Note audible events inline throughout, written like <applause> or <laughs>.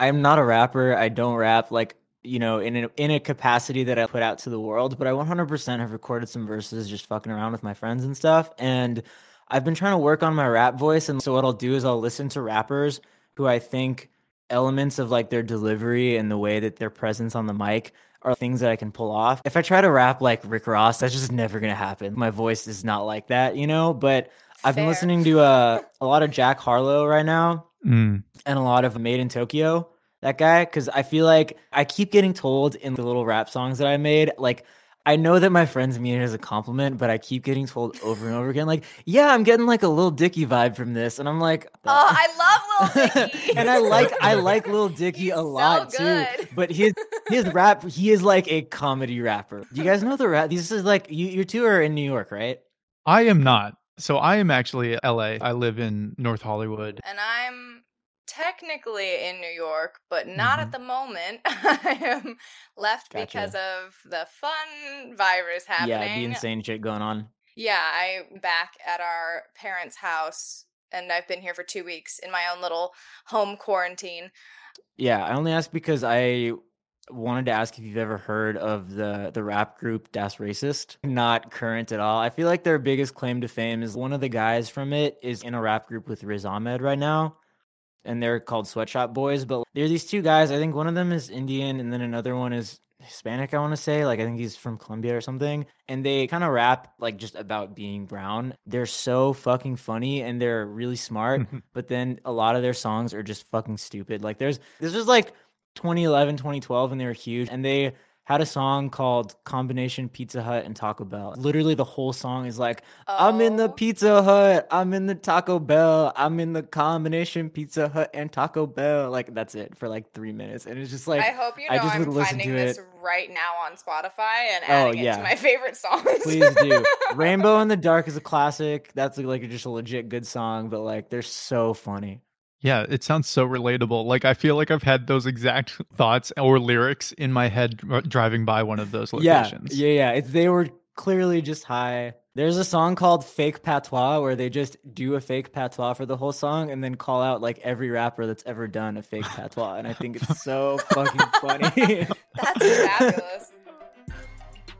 I'm not a rapper. I don't rap like you know in a, in a capacity that I put out to the world, but I 100% have recorded some verses just fucking around with my friends and stuff. And I've been trying to work on my rap voice, and so what I'll do is I'll listen to rappers who I think elements of like their delivery and the way that their presence on the mic are things that I can pull off. If I try to rap like Rick Ross, that's just never gonna happen. My voice is not like that, you know. But I've been listening to uh, a lot of Jack Harlow right now, Mm. and a lot of Made in Tokyo. That guy, because I feel like I keep getting told in the little rap songs that I made, like I know that my friends mean it as a compliment, but I keep getting told over and over again, like, yeah, I'm getting like a little Dicky vibe from this, and I'm like, Oh, I love Lil <laughs> Dicky. and I like I <laughs> like Lil Dicky He's a so lot too. But his his rap, he is like a comedy rapper. Do you guys know the rap? This is like you you two are in New York, right? I am not. So I am actually LA. I live in North Hollywood. and I'm technically in New York, but not Mhm. at the moment. <laughs> I am left Gotcha. because of the fun virus happening. Yeah, the insane shit going on. Yeah, I'm back at our parents' house, and I've been here for two weeks in my own little home quarantine. Yeah, I only asked because I wanted to ask if you've ever heard of the the rap group Das Racist. Not current at all. I feel like their biggest claim to fame is one of the guys from it is in a rap group with Riz Ahmed right now. And they're called Sweatshop Boys, but they're these two guys. I think one of them is Indian and then another one is Hispanic, I want to say. Like I think he's from Colombia or something. And they kind of rap like just about being brown. They're so fucking funny and they're really smart <laughs> but then a lot of their songs are just fucking stupid. Like there's this was like 2011, 2012 and they were huge and they had a song called Combination Pizza Hut and Taco Bell. Literally the whole song is like I'm in the Oh. Pizza Hut, I'm in the Taco Bell, I'm in the combination Pizza Hut and Taco Bell. Like that's it for like 3 minutes and it's just like I hope you I know just I'm finding to this it. right now on Spotify and Oh, adding it yeah. to my favorite songs. Please do. <laughs> Rainbow in the Dark is a classic. That's like just a legit good song, but like they're so funny. Yeah, it sounds so relatable. Like I feel like I've had those exact <laughs> thoughts or lyrics in my head driving by one of those locations. Yeah, yeah, yeah. It's they were clearly just high. There's a song called Fake Patois where they just do a fake patois for the whole song and then call out like every rapper that's ever done a fake patois. And I think it's so fucking funny. <laughs> That's fabulous.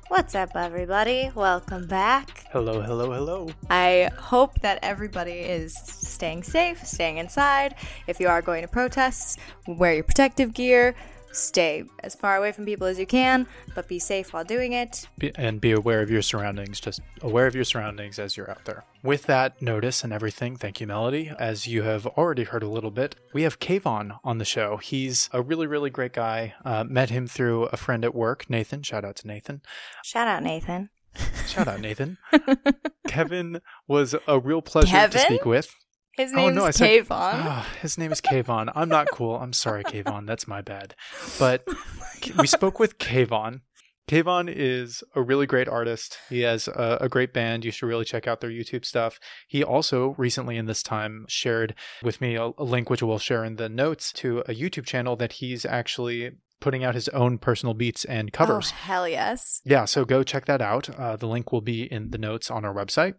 What's up, everybody? Welcome back. Hello, hello, hello. I hope that everybody is staying safe, staying inside. If you are going to protests, wear your protective gear. Stay as far away from people as you can, but be safe while doing it. Be- and be aware of your surroundings. Just aware of your surroundings as you're out there. With that notice and everything, thank you, Melody. As you have already heard a little bit, we have Kaevon on the show. He's a really, really great guy. Uh, met him through a friend at work, Nathan. Shout out to Nathan. Shout out, Nathan. Shout out, Nathan. <laughs> Kevin was a real pleasure to speak with. His Oh, name's no, I said- Kaevon. Ah, his name is Kaevon. I'm not cool. I'm sorry, Kaevon. That's my bad. But we spoke with Kaevon. Kaevon is a really great artist. He has a, a great band. You should really check out their YouTube stuff. He also recently, in this time, shared with me a, a link, which we'll share in the notes, to a YouTube channel that he's actually putting out his own personal beats and covers. Oh, hell yes. Yeah, so go check that out. Uh, the link will be in the notes on our website.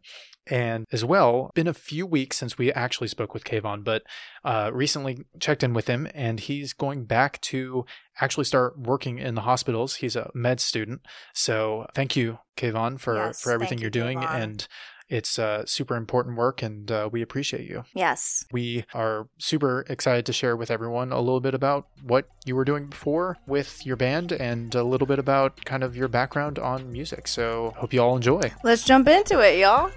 And as well, been a few weeks since we actually spoke with Kaevon, but uh, recently checked in with him, and he's going back to actually start working in the hospitals. He's a med student, so thank you, Kaevon, for Yes, for everything you're doing, Kaevon. and it's uh, super important work, and uh, we appreciate you. Yes. We are super excited to share with everyone a little bit about what you were doing before with your band and a little bit about kind of your background on music. So, hope you all enjoy. Let's jump into it, y'all.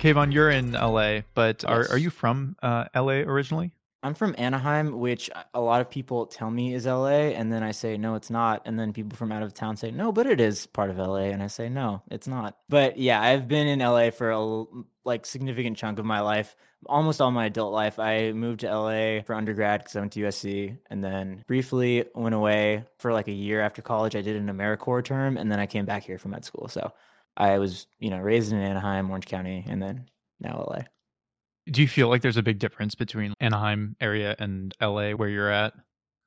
Kaevon, you're in LA, but are, are you from uh, LA originally? I'm from Anaheim, which a lot of people tell me is LA, and then I say no, it's not, and then people from out of town say no, but it is part of LA, and I say no, it's not. But yeah, I've been in LA for a like significant chunk of my life, almost all my adult life. I moved to LA for undergrad because I went to USC, and then briefly went away for like a year after college. I did an AmeriCorps term, and then I came back here for med school. So I was, you know, raised in Anaheim, Orange County, and then now LA. Do you feel like there's a big difference between Anaheim area and LA where you're at?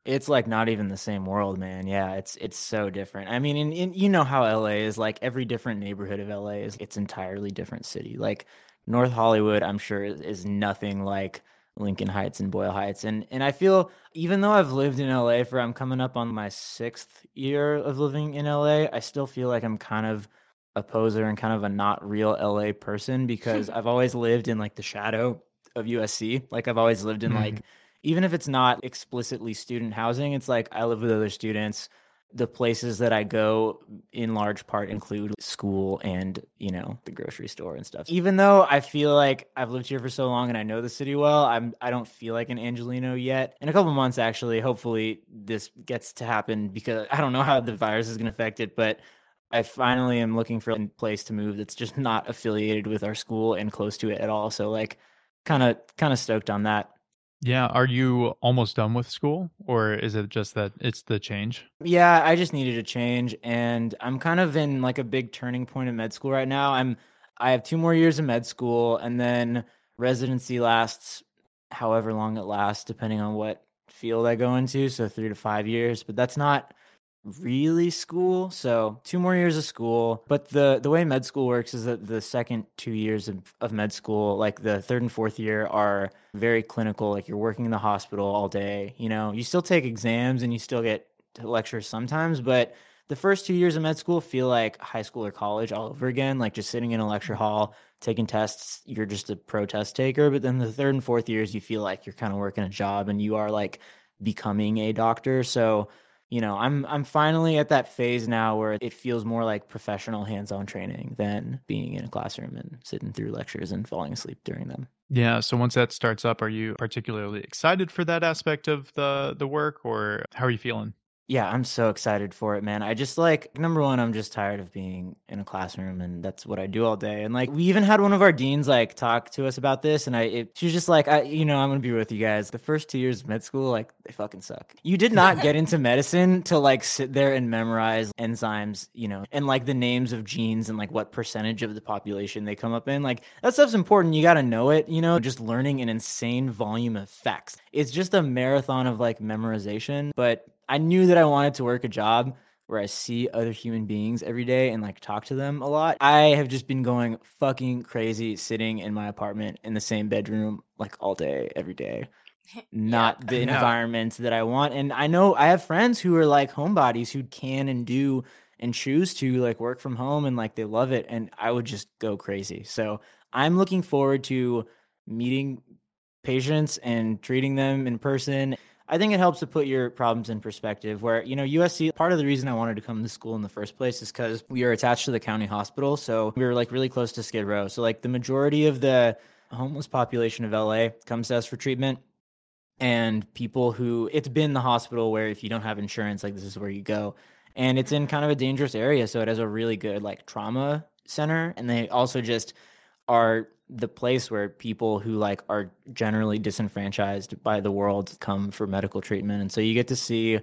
It's like not even the same world, man. Yeah, it's it's so different. I mean, in, you know how LA is like every different neighborhood of LA is it's entirely different city. Like North Hollywood, I'm sure is, is nothing like Lincoln Heights and Boyle Heights. And and I feel even though I've lived in LA for I'm coming up on my 6th year of living in LA, I still feel like I'm kind of a poser and kind of a not real LA person because <laughs> I've always lived in like the shadow of USC. Like I've always lived in mm-hmm. like even if it's not explicitly student housing, it's like I live with other students. The places that I go in large part include school and, you know, the grocery store and stuff. Even though I feel like I've lived here for so long and I know the city well, I'm I don't feel like an Angeleno yet. In a couple months actually, hopefully this gets to happen because I don't know how the virus is going to affect it, but I finally am looking for a place to move that's just not affiliated with our school and close to it at all. So like kind of kind of stoked on that. Yeah, are you almost done with school or is it just that it's the change? Yeah, I just needed a change and I'm kind of in like a big turning point in med school right now. I'm I have two more years of med school and then residency lasts however long it lasts depending on what field I go into, so 3 to 5 years, but that's not really school. So two more years of school. But the the way med school works is that the second two years of, of med school, like the third and fourth year, are very clinical. Like you're working in the hospital all day. You know, you still take exams and you still get lectures sometimes, but the first two years of med school feel like high school or college all over again, like just sitting in a lecture mm-hmm. hall, taking tests, you're just a pro test taker. But then the third and fourth years, you feel like you're kind of working a job and you are like becoming a doctor. So you know, I'm I'm finally at that phase now where it feels more like professional hands-on training than being in a classroom and sitting through lectures and falling asleep during them. Yeah, so once that starts up, are you particularly excited for that aspect of the the work or how are you feeling? Yeah, I'm so excited for it, man. I just like number one, I'm just tired of being in a classroom, and that's what I do all day. And like, we even had one of our deans like talk to us about this, and I, it, she was just like, I, you know, I'm gonna be with you guys. The first two years of med school, like, they fucking suck. You did not get <laughs> into medicine to like sit there and memorize enzymes, you know, and like the names of genes and like what percentage of the population they come up in. Like, that stuff's important. You got to know it, you know. Just learning an insane volume of facts. It's just a marathon of like memorization, but I knew that I wanted to work a job where I see other human beings every day and like talk to them a lot. I have just been going fucking crazy sitting in my apartment in the same bedroom like all day, every day. <laughs> Not yeah, the environment that I want. And I know I have friends who are like homebodies who can and do and choose to like work from home and like they love it. And I would just go crazy. So I'm looking forward to meeting patients and treating them in person I think it helps to put your problems in perspective. Where, you know, USC, part of the reason I wanted to come to school in the first place is because we are attached to the county hospital. So we were like really close to Skid Row. So, like, the majority of the homeless population of LA comes to us for treatment. And people who, it's been the hospital where if you don't have insurance, like, this is where you go. And it's in kind of a dangerous area. So it has a really good, like, trauma center. And they also just are the place where people who like are generally disenfranchised by the world come for medical treatment. And so you get to see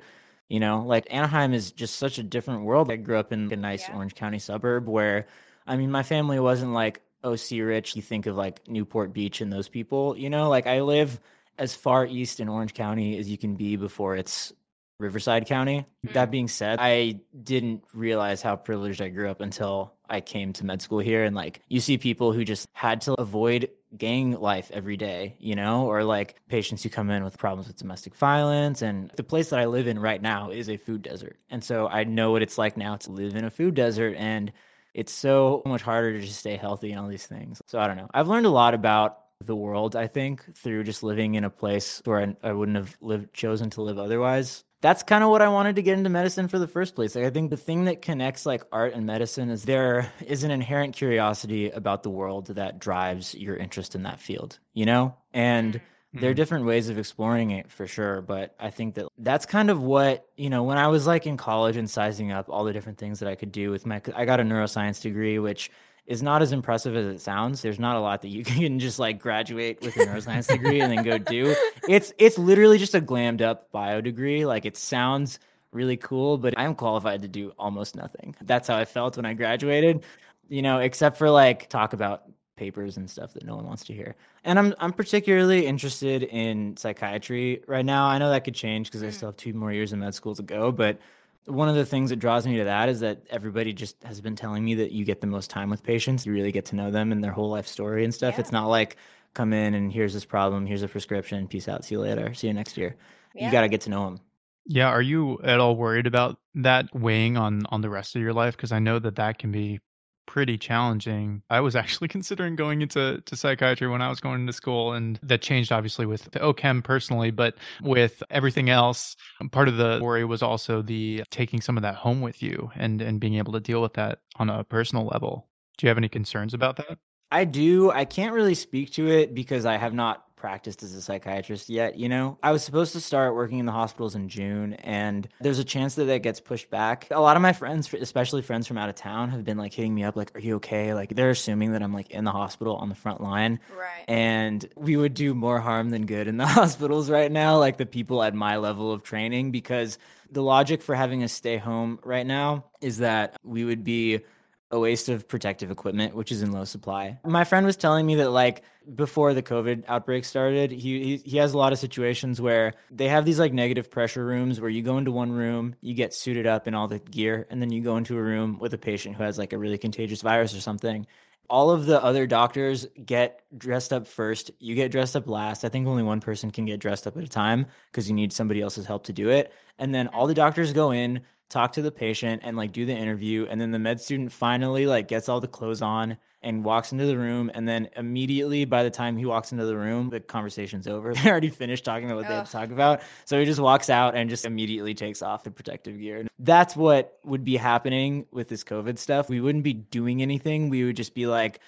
you know like anaheim is just such a different world. I grew up in a nice yeah. orange county suburb where i mean my family wasn't like oc rich. You think of like newport beach and those people you know? Like i live as far east in orange county as you can be before it's riverside county that mm. being said i didn't realize how privileged i grew up until I came to med school here and like you see people who just had to avoid gang life every day, you know, or like patients who come in with problems with domestic violence. And the place that I live in right now is a food desert. And so I know what it's like now to live in a food desert. And it's so much harder to just stay healthy and all these things. So I don't know. I've learned a lot about the world, I think, through just living in a place where I, I wouldn't have lived, chosen to live otherwise that's kind of what I wanted to get into medicine for the first place. Like, I think the thing that connects like art and medicine is there is an inherent curiosity about the world that drives your interest in that field, you know? And there are Mhm. different ways of exploring it for sure but i think that that's kind of what you know when i was like in college and sizing up all the different things that i could do with my i got a neuroscience degree which is not as impressive as it sounds. There's not a lot that you <laughs> can just like graduate with a neuroscience degree and then go do. <laughs> It's it's literally just a glammed up bio degree. Like it sounds really cool but i'm qualified to do almost nothing. That's how i felt when i graduated you know except for like talk about papers and stuff that no one wants to hear. And I'm I'm particularly interested in psychiatry right now. I know that could change because I hmm. still have two more years in med school to go, but one of the things that draws me to that is that everybody just has been telling me that you get the most time with patients. You really get to know them and their whole life story and stuff. Yeah. It's not like come in and here's this problem, here's a prescription, peace out, see you later, see you next year. Yeah. You got to get to know them. Yeah, are you at all worried about that weighing on on the rest of your life? Because I know that that can be pretty challenging. I was <laughs> actually considering going into to psychiatry when I was going into school, and that changed obviously with the OChem personally, but with everything else, part of the worry was also the taking some of that home with you and and being able to deal with that on a personal level. Do you have any concerns about that? I do. I can't really speak to it because I have not practiced as a psychiatrist yet. You know, I was supposed to start working in the hospitals in June, and there's a chance that that gets pushed back. A lot of my friends, especially friends from out of town, have been like hitting me up, like, "Are you okay?" Like they're assuming that I'm like in the hospital on the front line, Right. and we would do more harm than good in the <laughs> hospitals right now. Like the people at my level of training, because the logic for having us stay home right now is that we would be a waste of protective equipment, which is in low supply. My friend was telling me that like before the COVID outbreak started, he, he he has a lot of situations where they have these like negative pressure rooms where you go into one room, you get suited up in all the gear, and then you go into a room with a patient who has like a really contagious virus or something. All of the other doctors get dressed up first. You get dressed up last. I think only one person can get dressed up at a time because you need somebody else's help to do it. And then all the doctors go in, talk to the patient and like do the interview and then the med student finally like gets all the clothes on and walks into the room and then immediately by the time he walks into the room the conversation's over <laughs> they already finished talking about what they had to talk about so he just walks out and just immediately takes off the protective gear that's what would be happening with this covid stuff we wouldn't be doing anything we would just be like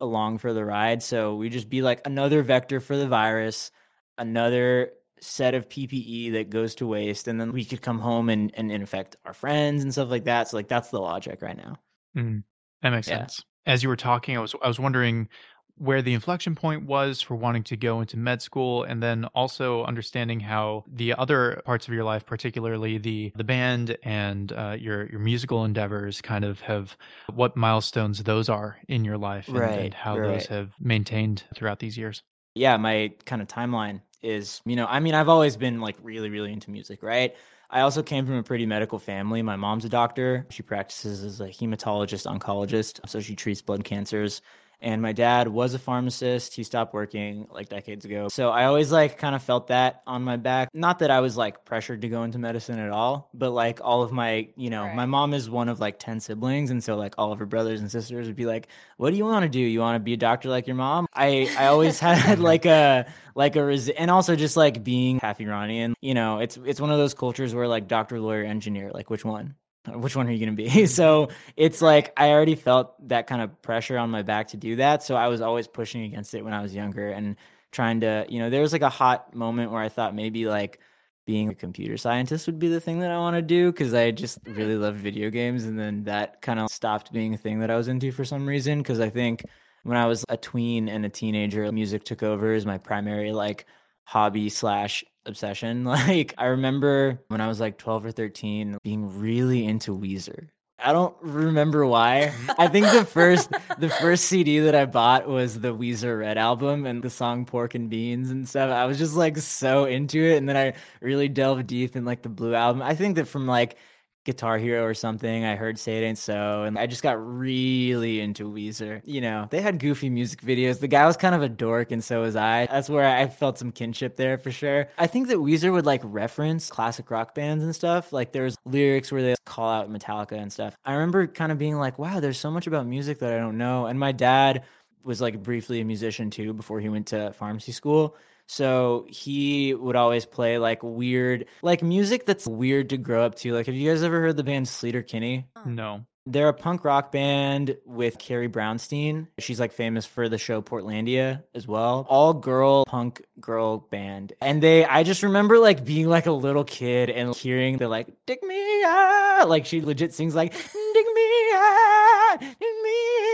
along for the ride so we'd just be like another vector for the virus another set of PPE that goes to waste, and then we could come home and, and infect our friends and stuff like that. So like that's the logic right now. Mm, that makes Yeah. sense. As you were talking, I was I was wondering where the inflection point was for wanting to go into med school and then also understanding how the other parts of your life particularly the the band and uh, your your musical endeavors kind of have what milestones those are in your life and, Right, and how those have maintained throughout these years Yeah, my kind of timeline is, you know, I mean, I've always been like really, really into music, right? I also came from a pretty medical family. My mom's a doctor. She practices as a hematologist oncologist, so she treats blood cancers. And my dad was a pharmacist. He stopped working like decades ago. So I always like kind of felt that on my back. Not that I was like pressured to go into medicine at all, but like all of my, you know, Right. my mom is one of like 10 siblings. And so like all of her brothers and sisters would be like, what do you want to do? You want to be a doctor like your mom? I, I always had <laughs> like a, like a, res- and also just like being half Iranian, you know, it's, it's one of those cultures where like doctor, lawyer, engineer, like which one? Which one are you going to be? Mm-hmm. <laughs> so it's like I already felt that kind of pressure on my back to do that. So I was always pushing against it when I was younger and trying to, you know, there was like a hot moment where I thought maybe like being a computer scientist would be the thing that I want to do because I just really love video games. And then that kind of stopped being a thing that I was into for some reason. Because I think when I was a tween and a teenager, music took over as my primary like hobby slash obsession. <laughs> Like I remember when I was like 12 or 13 being really into Weezer. I don't remember why. I think the first the first CD that I bought was the Weezer Red album and the song Pork and Beans and stuff. I was just like so into it and then I really delved deep in like the Blue album. I think that from like Guitar Hero or something. I heard Say It Ain't So, and I just got really into Weezer. You know, they had goofy music videos. The guy was kind of a dork, and so was I. That's where I felt some kinship there for sure. I think that Weezer would like reference classic rock bands and stuff. Like there's lyrics where they call out Metallica and stuff. I remember kind of being like, wow, there's so much about music that I don't know. And my dad was like briefly a musician too before he went to pharmacy school. So he would always play like weird, like music that's weird to grow up to. Like, have you guys ever heard the band Sleater Kinney? no They're a punk rock band with Carrie Brownstein. She's like famous for the show Portlandia as well. All girl punk girl band. And they I just remember like being like a little kid and hearing the like dig me ah like she legit sings like dig me ah dig me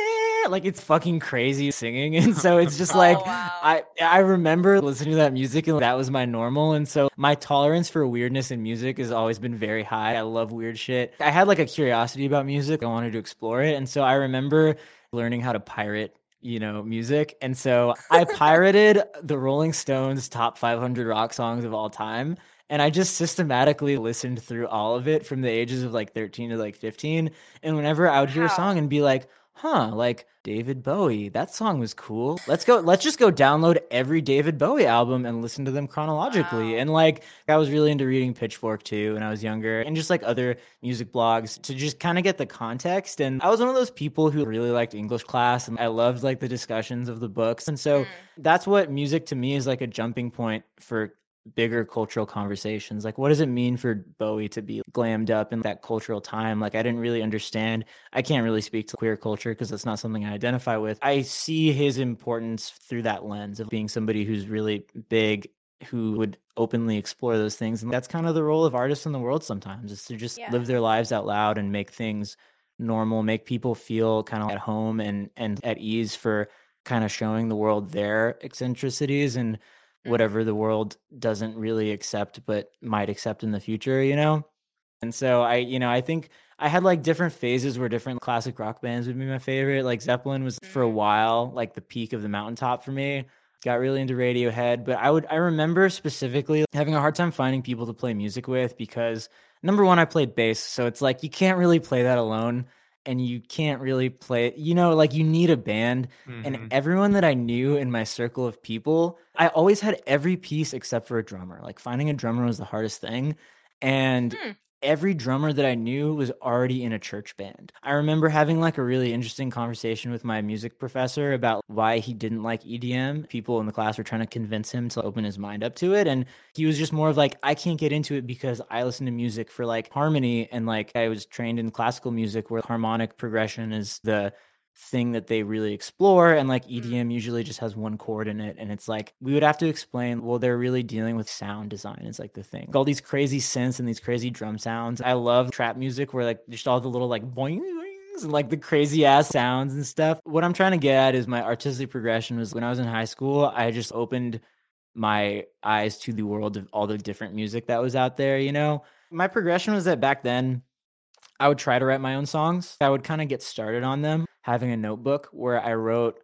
ah. like it's fucking crazy singing. And so it's just <laughs> Oh, like wow. I I remember listening to that music and that was my normal. And so my tolerance for weirdness in music has always been very high. I love weird shit. I had like a curiosity about music. I wanted to explore it. And so I remember learning how to pirate you know, music. And so I <laughs> pirated the Rolling Stones top 500 rock songs of all time. And I just systematically listened through all of it from the ages of like 13 to like 15. And whenever I would hear a song and be like, huh, like David Bowie, that song was cool. Let's go, let's just go download every David Bowie album and listen to them chronologically. Wow. And like, I was really into reading Pitchfork too when I was younger and just like other music blogs to just kind of get the context. And I was one of those people who really liked English class and I loved like the discussions of the books. And so Mm. that's what music to me is like a jumping point for bigger cultural conversations. Like, what does it mean for Bowie to be glammed up in that cultural time? Like, I didn't really understand. I can't really speak to queer culture because that's not something I identify with. I see his importance through that lens of being somebody who's really big who would openly explore those things and that's kind of the role of artists in the world sometimes is to just Yeah. live their lives out loud and make things normal make people feel kind of at home and and at ease for kind of showing the world their eccentricities and. Whatever the world doesn't really accept but might accept in the future you know? And so i you know i think i had like different phases where different classic rock bands would be my favorite. Like zeppelin was for a Mm. while like the peak of the mountaintop for me. Got really into radiohead but i would i remember specifically having a hard time finding people to play music with because number one i played bass so it's like you can't really play that alone and you can't really play it. you know like you need a band Mhm. and everyone that I knew in my circle of people, I always had every piece except for a drummer. Like finding a drummer was the hardest thing. And Hmm. Every drummer that I knew was already in a church band. I remember having like a really interesting conversation with my music professor about why he didn't like EDM. People in the class were trying to convince him to open his mind up to it. And he was just more of like, I can't get into it because I listen to music for like harmony. And like I was trained in classical music where harmonic progression is the thing that they really explore and like mm-hmm. EDM usually just has one chord in it and it's like we would have to explain well they're really dealing with sound design is like the thing. All these crazy synths and these crazy drum sounds. I love trap music where like just all the little like boing boings and like the crazy ass sounds and stuff. What I'm trying to get at is my artistic progression was when I was in high school I just opened my eyes to the world of all the different music that was out there you know? My progression was that back then I would try to write my own songs. I would kind of get started on them, having a notebook where I wrote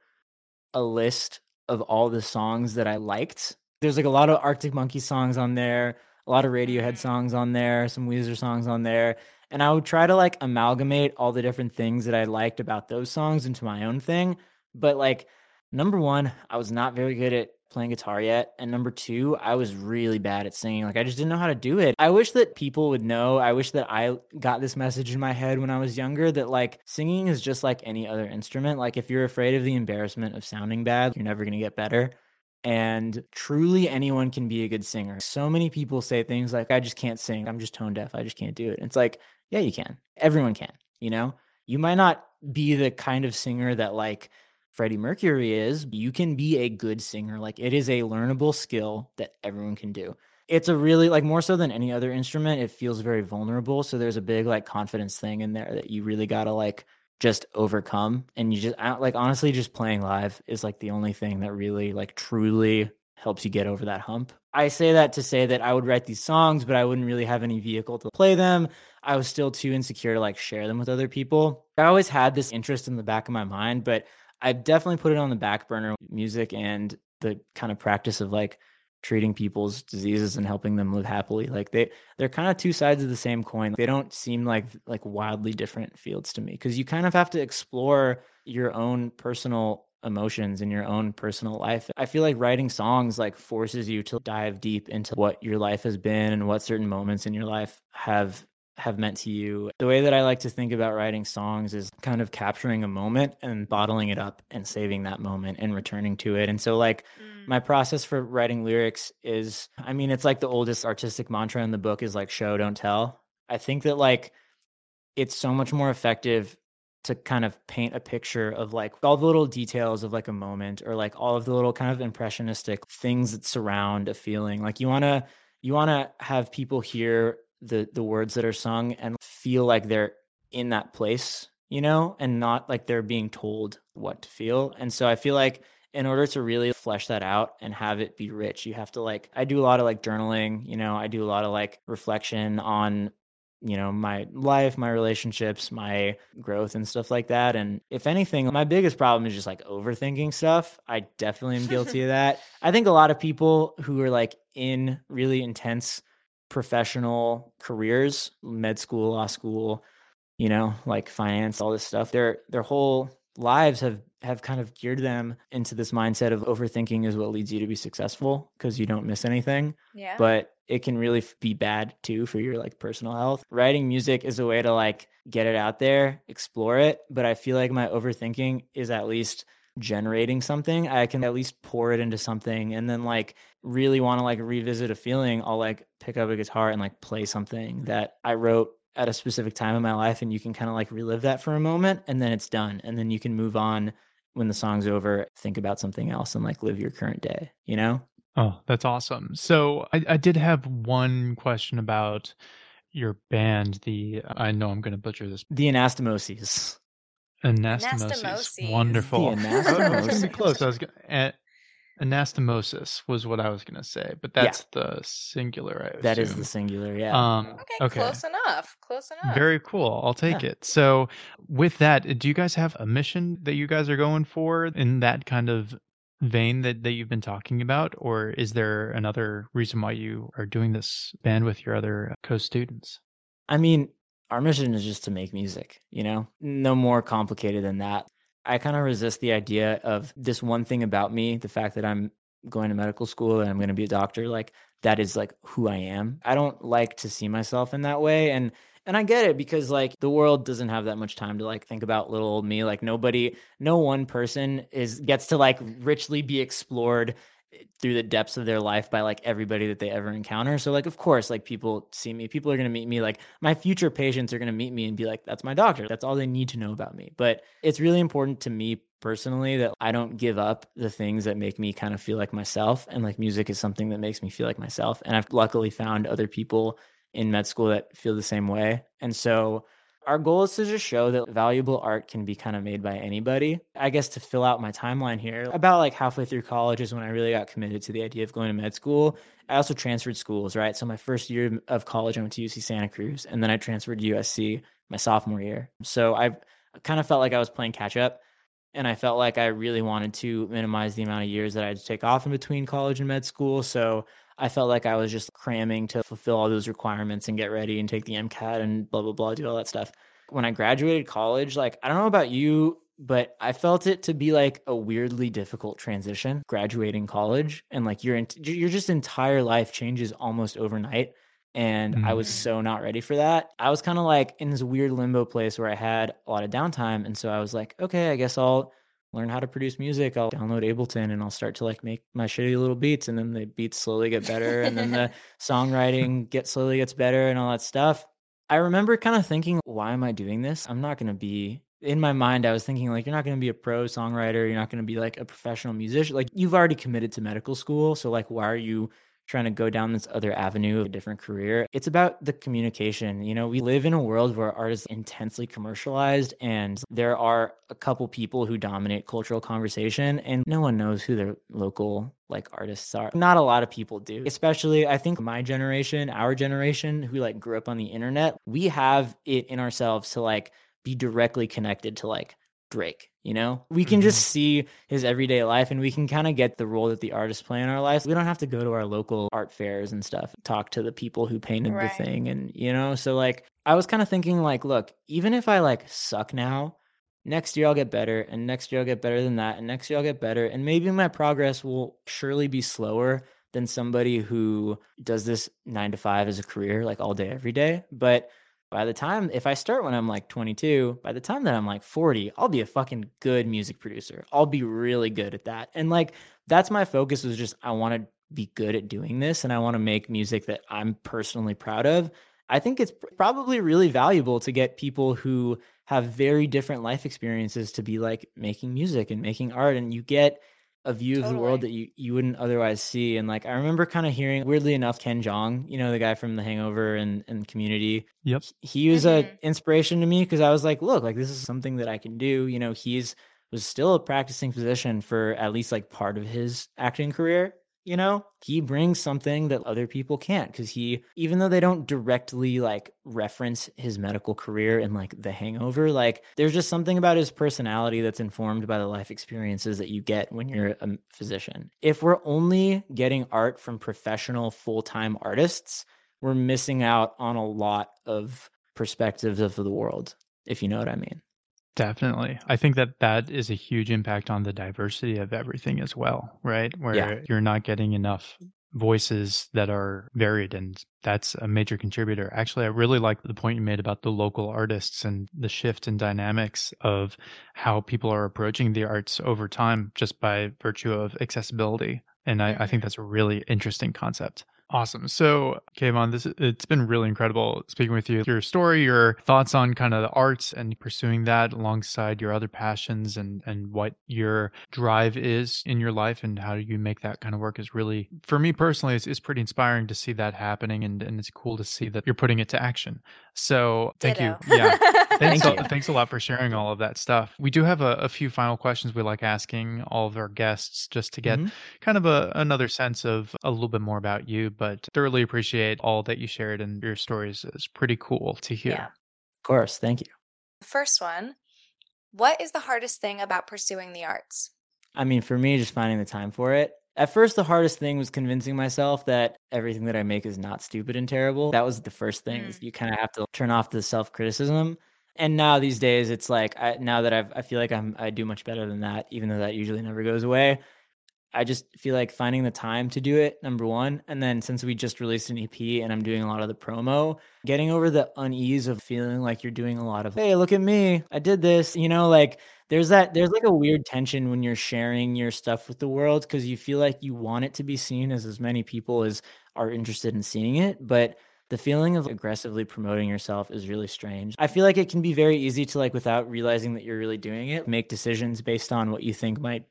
a list of all the songs that I liked. There's like a lot of Arctic Monkey songs on there, a lot of Radiohead mm-hmm. songs on there, some Weezer songs on there. And I would try to like amalgamate all the different things that I liked about those songs into my own thing. But like, number one, I was not very good at playing guitar yet. And number two, I was really bad at singing. Like, I just didn't know how to do it. I wish that people would know. I wish that I got this message in my head when I was younger that like singing is just like any other instrument. Like, if you're afraid of the embarrassment of sounding bad, you're never going to get better. And truly, anyone can be a good singer. So many people say things like, I just can't sing. I'm just tone deaf. I just can't do it. It's like, yeah, you can. Everyone can. You know, you might not be the kind of singer that like Freddie Mercury is. You can be a good singer. Like, it is a learnable skill that everyone can do. It's a really, like, more so than any other instrument, it feels very vulnerable. So there's a big, like, confidence thing in there that you really got to, like, just overcome and you just like honestly just playing live is like the only thing that really like truly helps you get over that hump. I say that to say that I would write these songs but I wouldn't really have any vehicle to play them. I was still too insecure to like share them with other people. I always had this interest in the back of my mind but I definitely put it on the back burner music and the kind of practice of like treating people's diseases and helping them live happily like they they're kind of two sides of the same coin. They don't seem like like wildly different fields to me because you kind of have to explore your own personal emotions in your own personal life. I feel like writing songs like forces you to dive deep into what your life has been and what certain moments in your life have have meant to you. The way that I like to think about writing songs is kind of capturing a moment and bottling it up and saving that moment and returning to it. And so like Mm. my process for writing lyrics is i mean it's like the oldest artistic mantra in the book is like show don't tell i think that like it's so much more effective to kind of paint a picture of like all the little details of like a moment or like all of the little kind of impressionistic things that surround a feeling. Like you want to you want to have people hear the the words that are sung and feel like they're in that place, you know, and not like they're being told what to feel. And so I feel like in order to really flesh that out and have it be rich, you have to like I do a lot of like journaling, you know, I do a lot of like reflection on you know my life my relationships my growth and stuff like that. And if anything my biggest problem is just like overthinking stuff. I definitely am guilty <laughs> of that. I think a lot of people who are like in really intense professional careers med school law school you know like finance all this stuff their their whole lives have have kind of geared them into this mindset of overthinking is what leads you to be successful because you don't miss anything. Yeah. But it can really be bad too for your like personal health. Writing music is a way to like get it out there, explore it, but I feel like my overthinking is at least generating something. I can at least pour it into something and then like really want to like revisit a feeling, I'll like pick up a guitar and like play something that I wrote at a specific time in my life and you can kind of like relive that for a moment and then it's done and then you can move on when the song's over, think about something else and like live your current day, you know? Oh, that's awesome. So I, I did have one question about your band. The I know I'm going to butcher this. The Anastomoses. Anastomosis. Anastomoses. Wonderful. I was going to Anastomosis. close. I was going anastomosis was what I was going to say, but Yeah. that's the singular. I That is the singular, yeah. Um, Okay, close enough. Close enough. Very cool. I'll take Yeah. it. So, with that, do you guys have a mission that you guys are going for in that kind of vein that, that you've been talking about? Or is there another reason why you are doing this band with your other co students? I mean, our mission is just to make music, you know? No more complicated than that. I kind of resist the idea of this one thing about me, the fact that I'm going to medical school and I'm going to be a doctor, like that is like who I am. I don't like to see myself in that way and and I get it because like the world doesn't have that much time to like think about little old me. Like nobody, no one person is gets to like richly be explored through the depths of their life by like everybody that they ever encounter. So like of course like people see me, people are going to meet me like my future patients are going to meet me and be like that's my doctor. That's all they need to know about me. But it's really important to me personally that I don't give up the things that make me kind of feel like myself and like music is something that makes me feel like myself and I've luckily found other people in med school that feel the same way. And so our goal is to just show that valuable art can be kind of made by anybody. I guess to fill out my timeline here, about like halfway through college is when I really got committed to the idea of going to med school. I also transferred schools, right? So my first year of college, I went to UC Santa Cruz, and then I transferred to USC my sophomore year. So I kind of felt like I was playing catch up. And I felt like I really wanted to minimize the amount of years that I had to take off in between college and med school. So I felt like I was just cramming to fulfill all those requirements and get ready and take the MCAT and blah, blah, blah, do all that stuff. When I graduated college, like, I don't know about you, but I felt it to be like a weirdly difficult transition graduating college. And like your, your just entire life changes almost overnight. And I was Mhm. so not ready for that. I was kind of like in this weird limbo place where I had a lot of downtime. And so I was like, okay, I guess I'll learn how to produce music. I'll download Ableton and I'll start to like make my shitty little beats. And then the beats slowly get better. and then the <laughs> songwriting get slowly gets better and all that stuff. I remember kind of thinking, why am I doing this? I'm not going to be in my mind. I was thinking like, you're not going to be a pro songwriter. You're not going to be like a professional musician. Like you've already committed to medical school. So like, why are you trying to go down this other avenue of a different career. It's about the communication. You know, we live in a world where art is intensely commercialized and there are a couple people who dominate cultural conversation and no one knows who their local like artists are. Not a lot of people do. Especially I think my generation, our generation who like grew up on the internet, we have it in ourselves to like be directly connected to like Drake, you know? We can just see his everyday life and we can kind of get the role that the artists play in our lives. We don't have to go to our local art fairs and stuff, talk to the people who painted Right. the thing and you know, so like I was kind of thinking like, look, even if I like suck now, next year I'll get better and next year I'll get better than that and next year I'll get better and maybe my progress will surely be slower than somebody who does this 9 to 5 as a career like all day every day, but by the time if I start when I'm like 22, by the time that I'm like 40, I'll be a fucking good music producer. I'll be really good at that. And like that's my focus was just I want to be good at doing this and I want to make music that I'm personally proud of I think it's probably really valuable to get people who have very different life experiences to be like making music and making art and you get a view of the world that you, you wouldn't otherwise see. And like I remember kind of hearing weirdly enough, Ken Jeong, you know, the guy from the hangover and, and community. Yep. He was Mhm. a inspiration to me because I was like, look, like this is something that I can do. You know, he's was still a practicing physician for at least like part of his acting career. You know, he brings something that other people can't because he, even though they don't directly like reference his medical career in like The Hangover, like there's just something about his personality that's informed by the life experiences that you get when you're a physician. If we're only getting art from professional full time artists, we're missing out on a lot of perspectives of the world, if you know what I mean. Definitely. I think that that is a huge impact on the diversity of everything as well, right? Where Yeah. you're not getting enough voices that are varied and that's a major contributor. Actually, I really like the point you made about the local artists and the shift in dynamics of how people are approaching the arts over time just by virtue of accessibility. And I, I think Mhm. that's a really interesting concept. Awesome. So, Kaevon, this it's been really incredible speaking with you. Your story, your thoughts on kind of the arts and pursuing that alongside your other passions and and what your drive is in your life and how you make that kind of work is really for me personally it's, it's pretty inspiring to see that happening and, and it's cool to see that you're putting it to action. So, thank Ditto. you. Yeah. <laughs> Thanks, Thank a, thanks a lot for sharing all of that stuff. We do have a, a few final questions we like asking all of our guests just to get Mhm. kind of a, another sense of a little bit more about you, but thoroughly appreciate all that you shared and your stories is pretty cool to hear. Yeah. Of course. Thank you. First one What is the hardest thing about pursuing the arts? I mean, for me, just finding the time for it. At first, the hardest thing was convincing myself that everything that I make is not stupid and terrible. That was the first thing. Mm. You kind of have to turn off the self criticism. And now these days, it's like I, now that I've, I feel like I'm I do much better than that, even though that usually never goes away. I just feel like finding the time to do it, number one. And then since we just released an EP and I'm doing a lot of the promo, getting over the unease of feeling like you're doing a lot of, hey, look at me, I did this, you know, like there's that, there's like a weird tension when you're sharing your stuff with the world because you feel like you want it to be seen as as many people as are interested in seeing it. But the feeling of aggressively promoting yourself is really strange. I feel like it can be very easy to like without realizing that you're really doing it, make decisions based on what you think might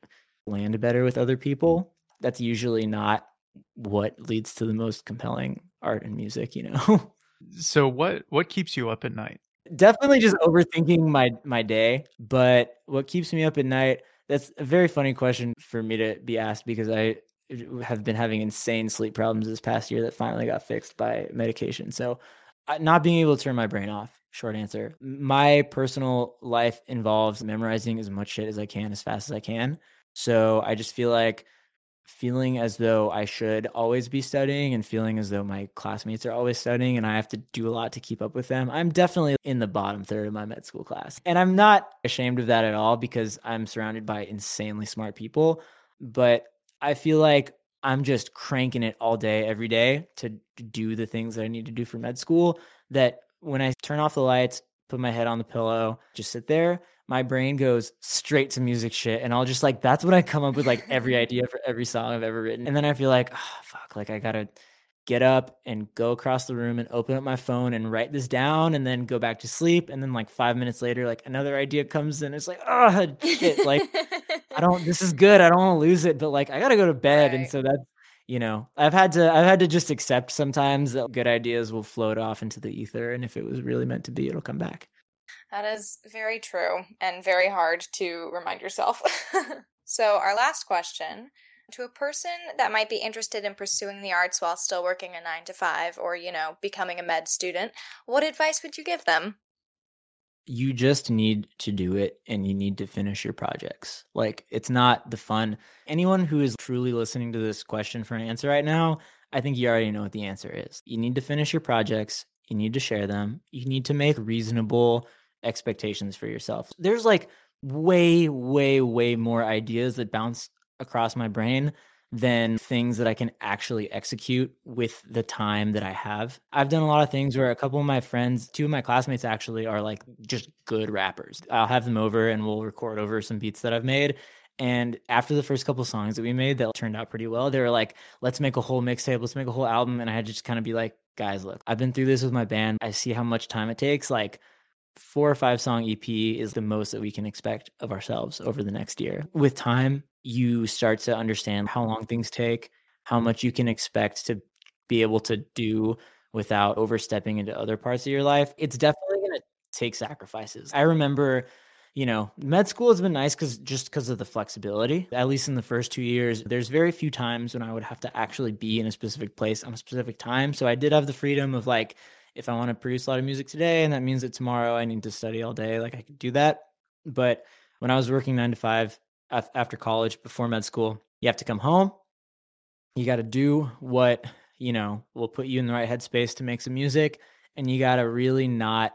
land better with other people. That's usually not what leads to the most compelling art and music, you know. <laughs> So what what keeps you up at night? Definitely just overthinking my my day, but what keeps me up at night? That's a very funny question for me to be asked because I have been having insane sleep problems this past year that finally got fixed by medication. So, uh, not being able to turn my brain off. Short answer. My personal life involves memorizing as much shit as I can as fast as I can. So, I just feel like feeling as though I should always be studying and feeling as though my classmates are always studying and I have to do a lot to keep up with them. I'm definitely in the bottom third of my med school class. And I'm not ashamed of that at all because I'm surrounded by insanely smart people. But I feel like I'm just cranking it all day, every day to do the things that I need to do for med school. That when I turn off the lights, put my head on the pillow, just sit there, my brain goes straight to music shit. And I'll just like, that's what I come up with like every <laughs> idea for every song I've ever written. And then I feel like, oh, fuck, like I gotta get up and go across the room and open up my phone and write this down and then go back to sleep. And then like five minutes later, like another idea comes in. It's like, oh shit, like I don't this is good. I don't want to lose it, but like I gotta go to bed. And so that's you know, I've had to I've had to just accept sometimes that good ideas will float off into the ether. And if it was really meant to be, it'll come back. That is very true and very hard to remind yourself. <laughs> so, our last question to a person that might be interested in pursuing the arts while still working a nine to five or, you know, becoming a med student, what advice would you give them? you just need to do it and you need to finish your projects. Like it's not the fun. Anyone who is truly listening to this question for an answer right now, I think you already know what the answer is. You need to finish your projects, you need to share them, you need to make reasonable expectations for yourself. There's like way way way more ideas that bounce across my brain than things that I can actually execute with the time that I have. I've done a lot of things where a couple of my friends, two of my classmates actually are like just good rappers. I'll have them over and we'll record over some beats that I've made. And after the first couple songs that we made that turned out pretty well, they were like, let's make a whole mixtape, let's make a whole album. And I had to just kind of be like, guys, look, I've been through this with my band. I see how much time it takes. Like, four or five song EP is the most that we can expect of ourselves over the next year. With time, you start to understand how long things take, how much you can expect to be able to do without overstepping into other parts of your life. It's definitely going to take sacrifices. I remember you know, med school has been nice because just because of the flexibility. At least in the first two years, there's very few times when I would have to actually be in a specific place on a specific time. So I did have the freedom of like, if I want to produce a lot of music today, and that means that tomorrow I need to study all day, like I could do that. But when I was working nine to five after college, before med school, you have to come home. You got to do what you know will put you in the right headspace to make some music, and you got to really not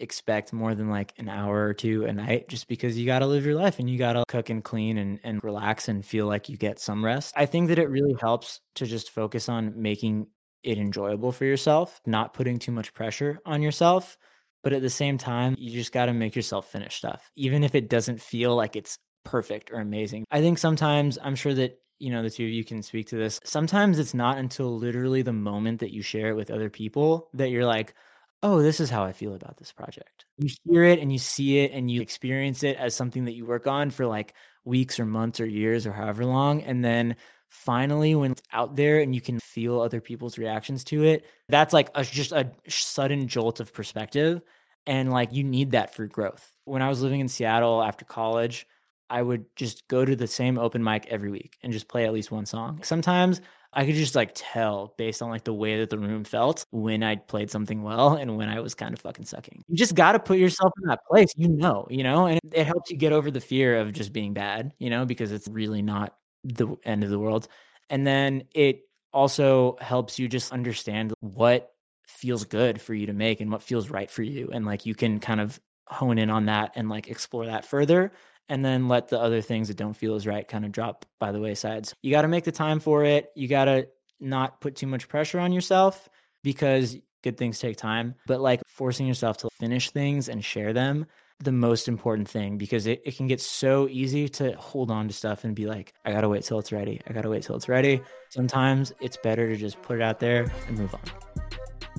expect more than like an hour or two a night just because you got to live your life and you got to cook and clean and, and relax and feel like you get some rest. I think that it really helps to just focus on making it enjoyable for yourself, not putting too much pressure on yourself. But at the same time, you just got to make yourself finish stuff, even if it doesn't feel like it's perfect or amazing. I think sometimes I'm sure that you know the two of you can speak to this sometimes it's not until literally the moment that you share it with other people that you're like oh, this is how I feel about this project. You hear it and you see it and you experience it as something that you work on for like weeks or months or years or however long. And then finally, when it's out there and you can feel other people's reactions to it, that's like a, just a sudden jolt of perspective. And like you need that for growth. When I was living in Seattle after college, I would just go to the same open mic every week and just play at least one song. Sometimes I could just like tell based on like the way that the room felt when I played something well and when I was kind of fucking sucking. You just got to put yourself in that place, you know, you know, and it, it helps you get over the fear of just being bad, you know, because it's really not the end of the world. And then it also helps you just understand what feels good for you to make and what feels right for you. And like you can kind of hone in on that and like explore that further and then let the other things that don't feel as right kind of drop by the waysides. You got to make the time for it. You got to not put too much pressure on yourself because good things take time, but like forcing yourself to finish things and share them, the most important thing because it, it can get so easy to hold on to stuff and be like, I gotta wait till it's ready. I gotta wait till it's ready. Sometimes it's better to just put it out there and move on.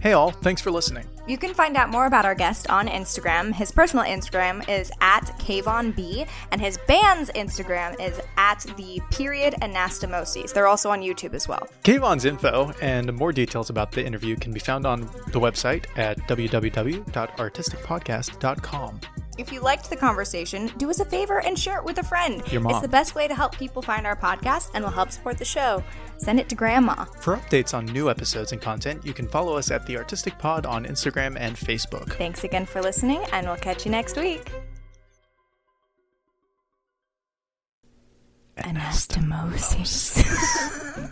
Hey, all, thanks for listening. You can find out more about our guest on Instagram. His personal Instagram is at KaevonB, and his band's Instagram is at the period Anastomoses. They're also on YouTube as well. Kaevon's info and more details about the interview can be found on the website at www.artisticpodcast.com. If you liked the conversation, do us a favor and share it with a friend. Your mom. It's the best way to help people find our podcast and will help support the show. Send it to grandma. For updates on new episodes and content, you can follow us at The Artistic Pod on Instagram and Facebook. Thanks again for listening, and we'll catch you next week. Anastomosis. <laughs>